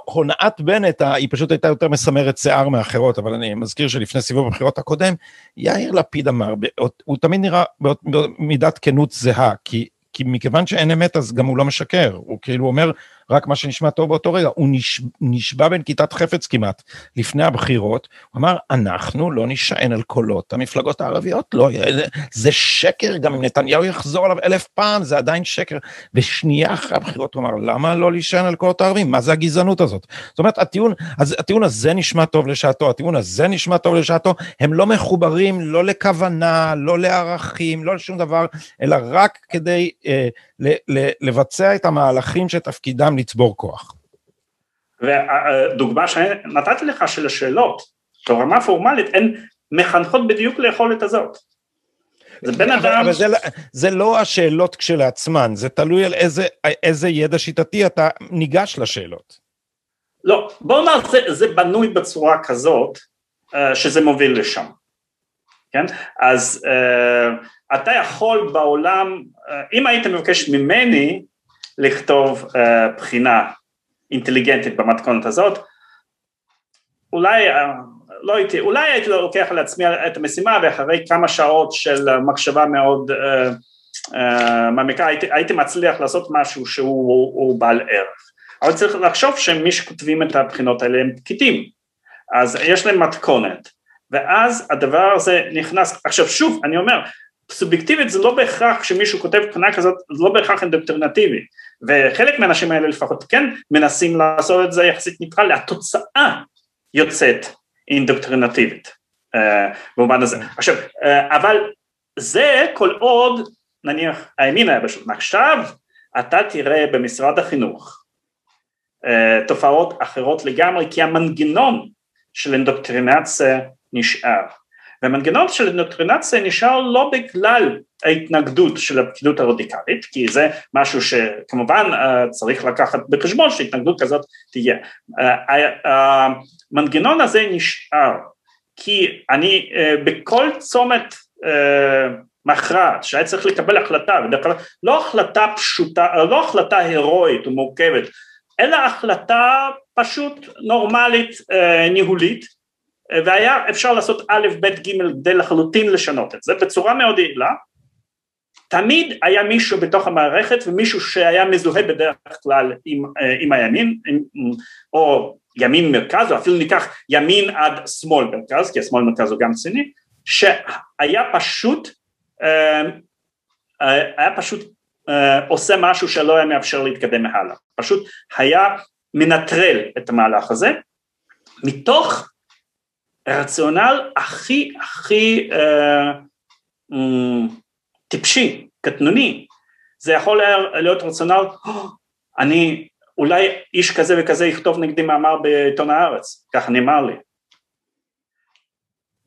הונאת בנט היא פשוט הייתה יותר מסמרת שיער מאחרות, אבל אני מזכיר שלפני סיבוב הבחירות הקודם, יאיר לפיד אמר, הוא תמיד נראה במידת כנות זהה, כי, כי מכיוון שאין אמת אז גם הוא לא משקר, הוא כאילו אומר רק מה שנשמע טוב באותו רגע, הוא נש, נשבע בנקיטת חפץ כמעט לפני הבחירות, הוא אמר אנחנו לא נשען על קולות המפלגות הערביות, לא, זה, שקר, גם אם נתניהו יחזור עליו אלף פעם זה עדיין שקר, ושנייה אחרי הבחירות הוא אמר למה לא להישען על קולות הערבים, מה זה הגזענות הזאת, זאת אומרת הטיעון, אז, הטיעון הזה נשמע טוב לשעתו, הטיעון הזה נשמע טוב לשעתו, הם לא מחוברים לא לכוונה, לא לערכים, לא לשום דבר, אלא רק כדי אה, ל, ל, לבצע את המהלכים שתפקידם לצבור כוח. ודוגמה שנתתי לך של השאלות, ברמה פורמלית הן מחנכות בדיוק ליכולת הזאת. זה בן אדם... אבל זה, לא- זה לא השאלות כשלעצמן, זה תלוי על איזה, איזה ידע שיטתי אתה ניגש לשאלות. לא, בוא נאמר, זה, זה בנוי בצורה כזאת uh, שזה מוביל לשם, כן? אז uh, אתה יכול בעולם, uh, אם היית מבקש ממני לכתוב uh, בחינה אינטליגנטית במתכונת הזאת, אולי, uh, לא הייתי, אולי הייתי לוקח על עצמי את המשימה ואחרי כמה שעות של מחשבה מאוד uh, uh, מעמיקה הייתי, הייתי מצליח לעשות משהו שהוא בעל ערך. אבל צריך לחשוב שמי שכותבים את הבחינות האלה הם פקידים, אז יש להם מתכונת, ואז הדבר הזה נכנס, עכשיו שוב אני אומר, סובייקטיבית זה לא בהכרח כשמישהו כותב בחינה כזאת, זה לא בהכרח אינדוקטרנטיבי, וחלק מהאנשים האלה לפחות כן מנסים לעשות את זה יחסית ניטרלי, התוצאה יוצאת אינדוקטרנטיבית אה, במובן הזה. עכשיו, אה, אבל זה כל עוד נניח הימין היה פשוט, עכשיו אתה תראה במשרד החינוך אה, תופעות אחרות לגמרי, כי המנגנון של אינדוקטרינציה נשאר. והמנגנון של אינדוקטרינציה נשאר לא בגלל ההתנגדות של הפקידות הרדיקלית, כי זה משהו שכמובן אה, צריך לקחת בחשבון שהתנגדות כזאת תהיה. אה, המנגנון הזה נשאר, כי אני בכל צומת מכרעת שהיה צריך לקבל החלטה, לא החלטה פשוטה, לא החלטה הירואית ומורכבת אלא החלטה פשוט נורמלית אה, ניהולית אה, והיה אפשר לעשות א', ב', ג' כדי לחלוטין לשנות את זה בצורה מאוד יעילה. תמיד היה מישהו בתוך המערכת ומישהו שהיה מזוהה בדרך כלל עם, אה, עם הימין עם, או ימין מרכז או אפילו ניקח ימין עד שמאל מרכז כי השמאל מרכז הוא גם ציני שהיה פשוט היה פשוט אה, עושה משהו שלא היה מאפשר להתקדם הלאה, פשוט היה מנטרל את המהלך הזה. מתוך רציונל הכי הכי אה, אה, טיפשי, קטנוני, זה יכול להיות רציונל, oh, אני אולי איש כזה וכזה יכתוב נגדי מאמר בעיתון הארץ, ככה נאמר לי,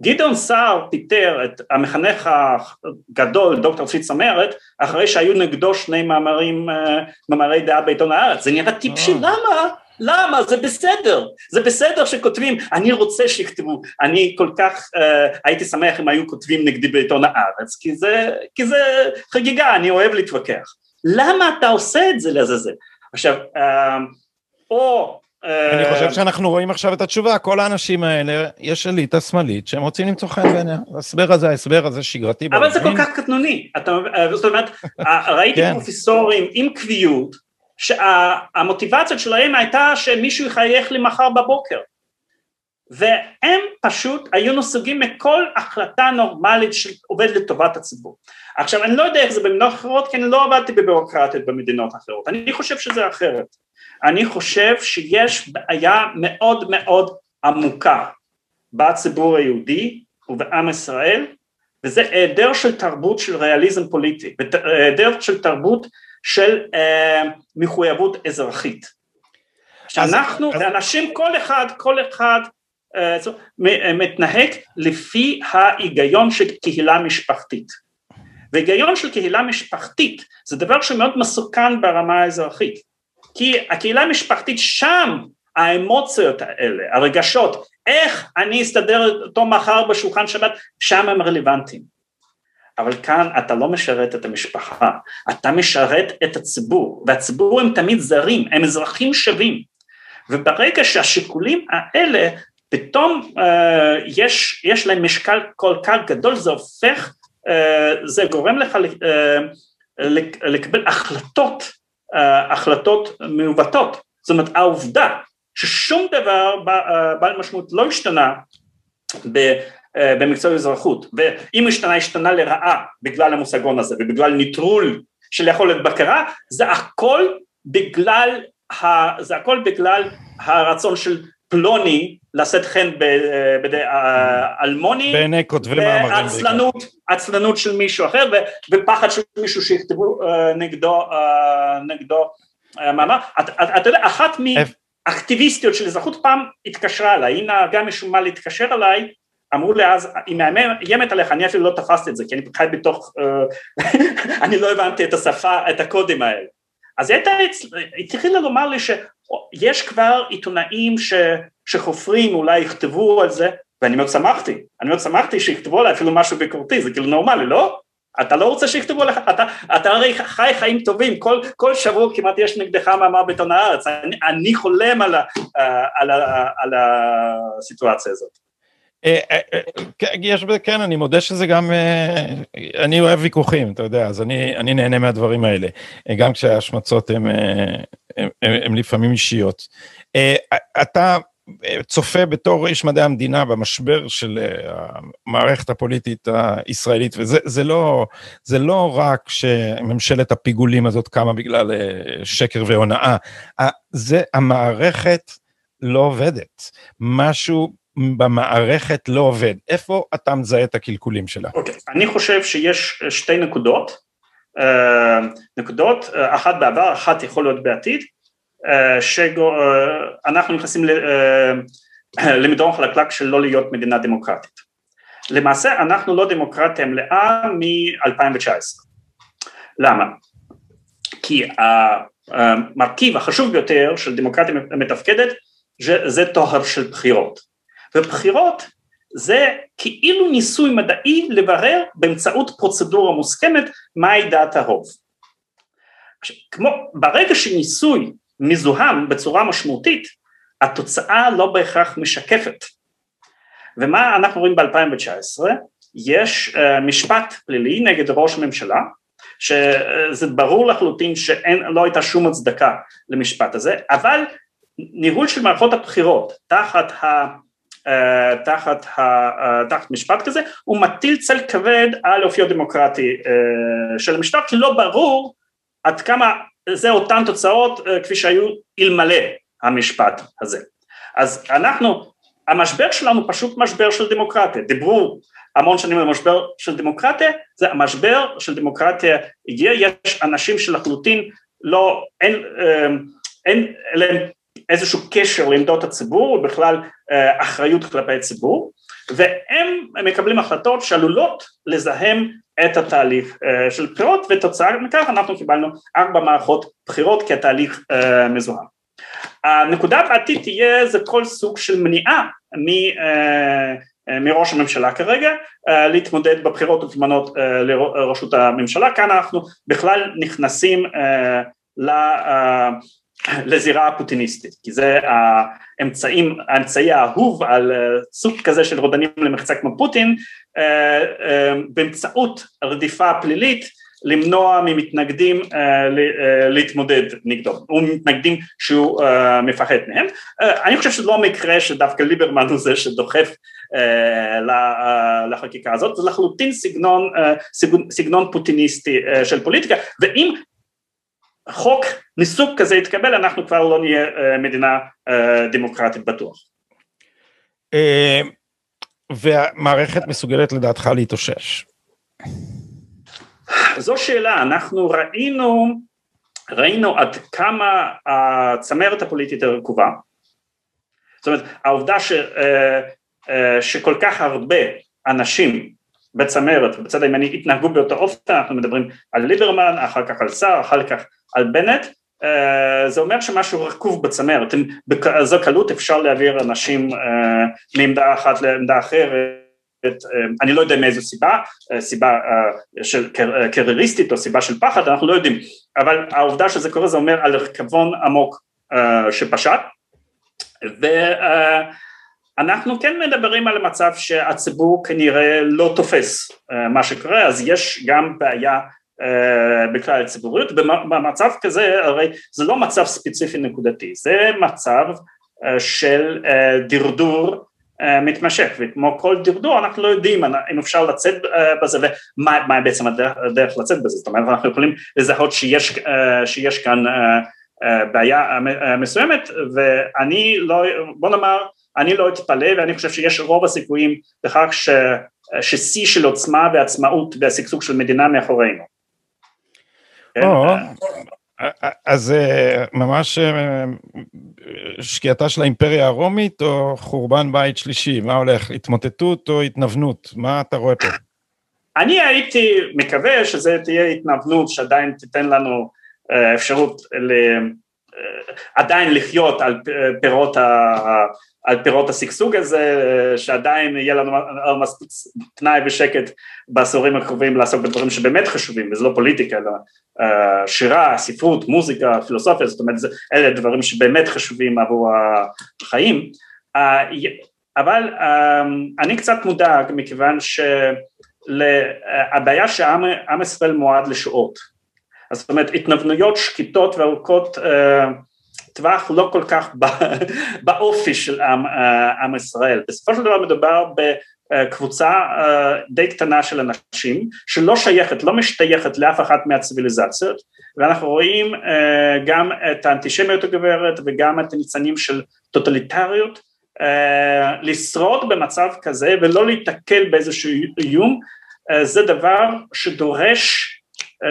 גדעון סער פיטר את המחנך הגדול דוקטור צבי צמרת אחרי שהיו נגדו שני מאמרים, אה, מאמרי דעה בעיתון הארץ, זה נראה טיפשי, אה. למה? למה? זה בסדר, זה בסדר שכותבים, אני רוצה שיכתבו, אני כל כך uh, הייתי שמח אם היו כותבים נגדי בעיתון הארץ, כי זה, כי זה חגיגה, אני אוהב להתווכח. למה אתה עושה את זה לעזאזל? עכשיו, uh, או אני חושב אה, שאנחנו רואים עכשיו את התשובה, כל האנשים האלה, יש אליטה שמאלית שהם רוצים למצוא חן בעיניה. ההסבר הזה, ההסבר הזה שגרתי. אבל זה כל כך קטנוני. אה, זאת אומרת, ראיתי כן. פרופסורים עם קביעות, שהמוטיבציה שלהם הייתה שמישהו יחייך לי מחר בבוקר. והם פשוט היו נסוגים מכל החלטה נורמלית שעובדת לטובת הציבור. עכשיו אני לא יודע איך זה במדינות אחרות כי אני לא עבדתי בביורוקרטיות במדינות אחרות, אני חושב שזה אחרת. אני חושב שיש בעיה מאוד מאוד עמוקה בציבור היהודי ובעם ישראל וזה היעדר של תרבות של ריאליזם פוליטי, היעדר של תרבות של אה, מחויבות אזרחית. שאנחנו, אז... אנשים, כל אחד, כל אחד אה, מתנהג לפי ההיגיון של קהילה משפחתית. והיגיון של קהילה משפחתית זה דבר שמאוד מסוכן ברמה האזרחית. כי הקהילה המשפחתית שם האמוציות האלה, הרגשות, איך אני אסתדר איתו מחר בשולחן שבת, שם הם רלוונטיים. אבל כאן אתה לא משרת את המשפחה, אתה משרת את הציבור, והציבור הם תמיד זרים, הם אזרחים שווים, וברגע שהשיקולים האלה פתאום אה, יש, יש להם משקל כל כך גדול, זה הופך, אה, זה גורם לך אה, לקבל החלטות, החלטות מעוותות. זאת אומרת העובדה ששום דבר בעל משמעות לא השתנה במקצוע אזרחות, ואם השתנה השתנה לרעה בגלל המושגון הזה ובגלל ניטרול של יכולת בקרה, זה הכל בגלל, זה הכל בגלל הרצון של פלוני לשאת חן בידי אלמוני, בעיני כותבי מאמרים, ועצלנות, עצלנות של מישהו אחר ופחד של מישהו שיכתבו נגדו, נגדו מאמר, אתה יודע אחת מאקטיביסטיות של אזרחות פעם התקשרה אליי, היא נהגה משום מה להתקשר אליי אמרו לי אז, היא מאיימת עליך, אני אפילו לא תפסתי את זה, כי אני חי בתוך, אני לא הבנתי את השפה, את הקודים האלה. אז היא התחילה לומר לי שיש כבר עיתונאים ש, שחופרים, אולי יכתבו על זה, ואני מאוד שמחתי, אני מאוד שמחתי שיכתבו עליי אפילו משהו ביקורתי, זה כאילו נורמלי, לא? אתה לא רוצה שיכתבו עליך, אתה, אתה הרי חי חיים טובים, כל, כל שבוע כמעט יש נגדך מאמר בעיתון הארץ, אני, אני חולם על, ה, על, ה, על הסיטואציה הזאת. אה, אה, אה, יש בזה, כן, אני מודה שזה גם, אני אוהב ויכוחים, אתה יודע, אז אני, אני נהנה מהדברים האלה, גם כשההשמצות הן לפעמים אישיות. אתה צופה בתור איש מדעי המדינה במשבר של המערכת הפוליטית הישראלית, וזה לא, זה לא רק שממשלת הפיגולים הזאת קמה בגלל שקר והונאה, זה המערכת לא עובדת, משהו במערכת לא עובד, איפה אתה מזהה את הקלקולים שלה? אוקיי, okay. אני חושב שיש שתי נקודות, uh, נקודות, uh, אחת בעבר, אחת יכול להיות בעתיד, שאנחנו נכנסים למדרון חלקלק של לא להיות מדינה דמוקרטית. למעשה אנחנו לא דמוקרטיה מלאה מ-2019. למה? כי המרכיב החשוב ביותר של דמוקרטיה מתפקדת זה טוהר של בחירות. ובחירות זה כאילו ניסוי מדעי לברר באמצעות פרוצדורה מוסכמת מהי דעת הרוב. כמו, ברגע שניסוי מזוהם בצורה משמעותית, התוצאה לא בהכרח משקפת. ומה אנחנו רואים ב-2019? יש uh, משפט פלילי נגד ראש הממשלה, שזה ברור לחלוטין שלא הייתה שום הצדקה למשפט הזה, אבל ניהול של מערכות הבחירות תחת ה... אה, תחת, ה, אה, תחת משפט כזה, הוא מטיל צל כבד על אופיו הדמוקרטי אה, של המשטר, כי לא ברור עד כמה זה אותן תוצאות כפי שהיו אלמלא המשפט הזה. אז אנחנו, המשבר שלנו פשוט משבר של דמוקרטיה, דיברו המון שנים על משבר של דמוקרטיה, זה המשבר של דמוקרטיה הגיע, יש אנשים שלחלוטין לא, אין, אין להם איזשהו קשר לעמדות הציבור ובכלל אה, אחריות כלפי הציבור והם מקבלים החלטות שעלולות לזהם את התהליך אה, של בחירות ותוצאה מכך אנחנו קיבלנו ארבע מערכות בחירות כי התהליך אה, מזוהם. הנקודה בעתיד תהיה זה כל סוג של מניעה מ, מראש הממשלה כרגע להתמודד בבחירות ולהתמנות לראשות הממשלה כאן אנחנו בכלל נכנסים לזירה הפוטיניסטית, כי זה האמצעים, האמצעי האהוב על אה, סוג כזה של רודנים למחצה כמו פוטין, אה, אה, באמצעות רדיפה פלילית למנוע ממתנגדים להתמודד נגדו, או מתנגדים שהוא מפחד מהם. אני חושב שזה לא המקרה שדווקא ליברמן הוא זה שדוחף לחקיקה הזאת, זה לחלוטין סגנון, סגנון פוטיניסטי של פוליטיקה, ואם חוק מסוג כזה יתקבל, אנחנו כבר לא נהיה אה, מדינה אה, דמוקרטית בטוח. אה, והמערכת מסוגלת לדעתך להתאושש? זו שאלה, אנחנו ראינו, ראינו עד כמה הצמרת הפוליטית הרקובה, זאת אומרת העובדה ש, שכל כך הרבה אנשים בצמרת ובצד הימני התנהגו באותו אופן, אנחנו מדברים על ליברמן, אחר כך על סער, אחר כך על בנט, אה, זה אומר שמשהו רקוב בצמרת, בכזו קלות אפשר להעביר אנשים אה, מעמדה אחת לעמדה אחרת, אה, אני לא יודע מאיזו סיבה, סיבה של קרייריסטית או סיבה של פחד, אנחנו לא יודעים, אבל העובדה שזה קורה זה אומר על רקבון עמוק שפשט, ואנחנו כן מדברים על מצב שהציבור כנראה לא תופס מה שקורה, אז יש גם בעיה בכלל הציבוריות, במצב כזה הרי זה לא מצב ספציפי נקודתי, זה מצב של דרדור מתמשך, וכמו כל דרדור אנחנו לא יודעים אם אפשר לצאת בזה ומה בעצם הדרך לצאת בזה, זאת אומרת אנחנו יכולים לזהות שיש, שיש כאן בעיה מסוימת ואני לא, בוא נאמר, אני לא אתפלא ואני חושב שיש רוב הסיכויים בכך ששיא של עוצמה ועצמאות והשגשוג של מדינה מאחורינו. כן? אז ממש שקיעתה של האימפריה הרומית או חורבן בית שלישי, מה הולך, התמוטטות או התנוונות, מה אתה רואה פה? אני הייתי מקווה שזה תהיה התנוונות שעדיין תיתן לנו אפשרות ל... עדיין לחיות על פירות. על פירות השגשוג הזה, שעדיין יהיה לנו מספיק פנאי ושקט בעשורים הקרובים לעסוק בדברים שבאמת חשובים, וזה לא פוליטיקה, אלא שירה, ספרות, מוזיקה, פילוסופיה, זאת אומרת, אלה דברים שבאמת חשובים עבור החיים, אבל אני קצת מודאג מכיוון שהבעיה שעם ישראל מועד לשואות, זאת אומרת התנוונויות שקטות וארוכות טווח לא כל כך באופי של עם, עם ישראל, בסופו של דבר מדובר בקבוצה די קטנה של אנשים שלא שייכת, לא משתייכת לאף אחת מהציוויליזציות ואנחנו רואים גם את האנטישמיות הגברת וגם את הניצנים של טוטליטריות לשרוד במצב כזה ולא להיתקל באיזשהו איום זה דבר שדורש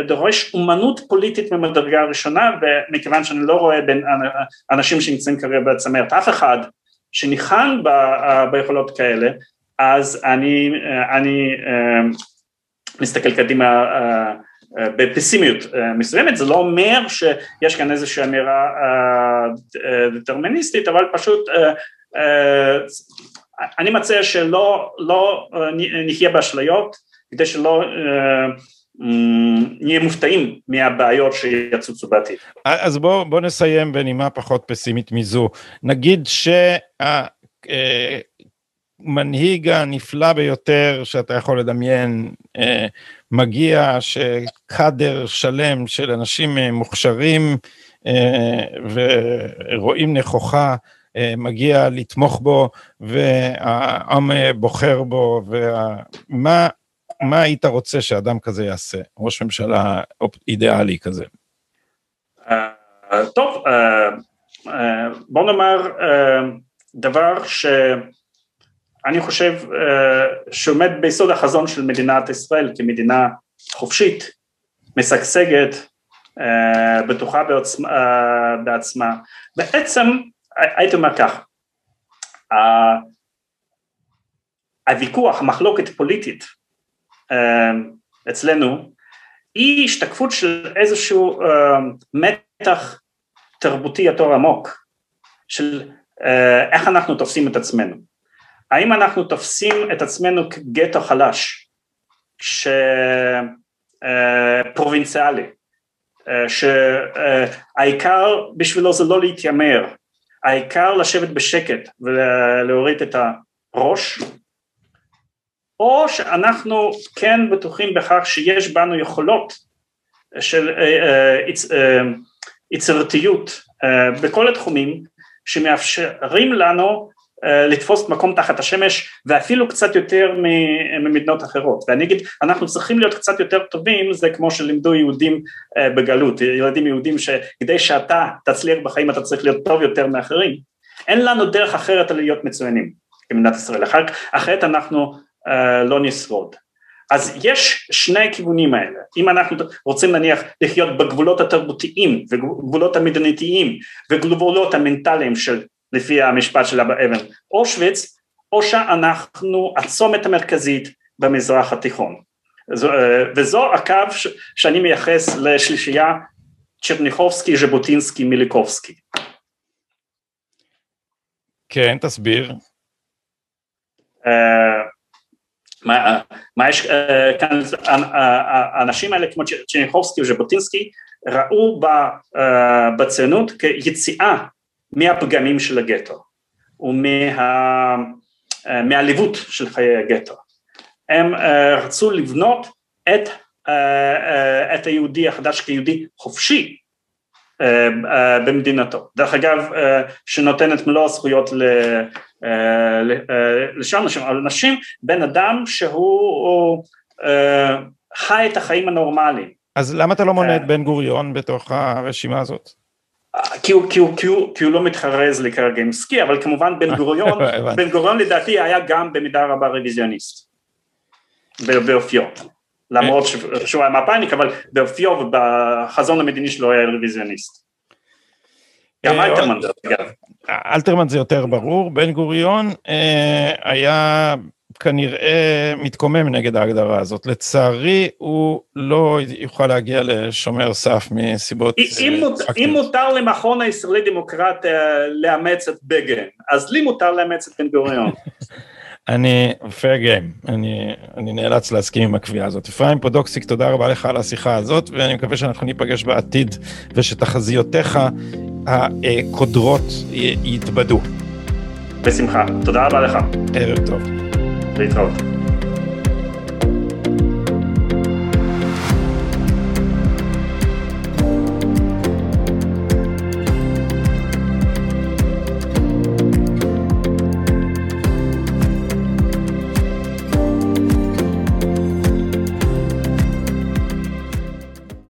דורש אומנות פוליטית ממדרגה ראשונה ומכיוון שאני לא רואה בין אנשים שנמצאים כרגע בצמרת אף אחד שניחן ביכולות כאלה אז אני, אני מסתכל קדימה בפסימיות מסוימת, זה לא אומר שיש כאן איזושהי אמירה דטרמיניסטית אבל פשוט אני מציע שלא לא נחיה באשליות כדי שלא נהיה מופתעים מהבעיות שיצוצו בעתיד. אז בואו בוא נסיים בנימה פחות פסימית מזו. נגיד שהמנהיג הנפלא ביותר שאתה יכול לדמיין אה, מגיע שקאדר שלם של אנשים מוכשרים אה, ורואים נכוחה אה, מגיע לתמוך בו והעם בוחר בו ומה מה היית רוצה שאדם כזה יעשה, ראש ממשלה אידיאלי כזה? אה, טוב, אה, אה, בוא נאמר דבר שאני חושב שעומד ביסוד החזון של מדינת ישראל כמדינה חופשית, משגשגת, בטוחה בעצמה. בעצם הייתי אומר כך, הוויכוח, המחלוקת פוליטית אצלנו היא השתקפות של איזשהו אמ, מתח תרבותי יותר עמוק של אה, איך אנחנו תופסים את עצמנו. האם אנחנו תופסים את עצמנו כגטו חלש, שפרובינציאלי, אה, אה, שהעיקר בשבילו זה לא להתיימר, העיקר לשבת בשקט ולהוריד את הראש או שאנחנו כן בטוחים בכך שיש בנו יכולות של אה, אה, אה, יצירתיות בכל התחומים שמאפשרים לנו לתפוס מקום תחת השמש ואפילו קצת יותר ממדינות אחרות. ואני אגיד אנחנו צריכים להיות קצת יותר טובים זה כמו שלימדו יהודים בגלות ילדים יהודים שכדי שאתה תצליח בחיים אתה צריך להיות טוב יותר מאחרים. אין לנו דרך אחרת להיות מצוינים במדינת ישראל. אחרת אנחנו לא נשרוד. אז יש שני הכיוונים האלה, אם אנחנו רוצים נניח לחיות בגבולות התרבותיים וגבולות המדינתיים וגבולות המנטליים של לפי המשפט של אבא אבן אושוויץ, או שאנחנו הצומת המרכזית במזרח התיכון. אה, וזו הקו שאני מייחס לשלישייה צ'רניחובסקי, ז'בוטינסקי, מיליקובסקי. כן, תסביר. Uh, מה, מה יש אה, כאן, האנשים האלה כמו צ'ניחובסקי וז'בוטינסקי ראו אה, בציונות כיציאה מהפגמים של הגטו ומהעליבות אה, של חיי הגטו. הם רצו לבנות את את היהודי החדש כיהודי חופשי במדינתו. דרך אגב, שנותנת מלוא הזכויות לשאר אנשים, אבל נשים, בן אדם שהוא חי את החיים הנורמליים. אז למה אתה לא מונה את בן גוריון בתוך הרשימה הזאת? כי הוא, כי, הוא, כי, הוא, כי הוא לא מתחרז לקריירה עסקי, אבל כמובן בן גוריון, בן גוריון לדעתי היה גם במידה רבה רוויזיוניסט, באופיו, למרות שהוא היה מפא"יניק, אבל באופיו ובחזון המדיני שלו היה רוויזיוניסט. גם אלתרמן זה אגב. אלתרמן זה יותר ברור, בן גוריון אה, היה כנראה מתקומם נגד ההגדרה הזאת. לצערי, הוא לא יוכל להגיע לשומר סף מסיבות אם, אה, אם מותר למכון הישראלי דמוקרטיה לאמץ את בגין, אז לי מותר לאמץ את בן גוריון. אני, fair game, אני, אני נאלץ להסכים עם הקביעה הזאת. אפרים פודוקסיק, תודה רבה לך על השיחה הזאת, ואני מקווה שאנחנו ניפגש בעתיד, ושתחזיותיך הקודרות יתבדו. בשמחה, תודה רבה לך. ערב טוב. להתראות.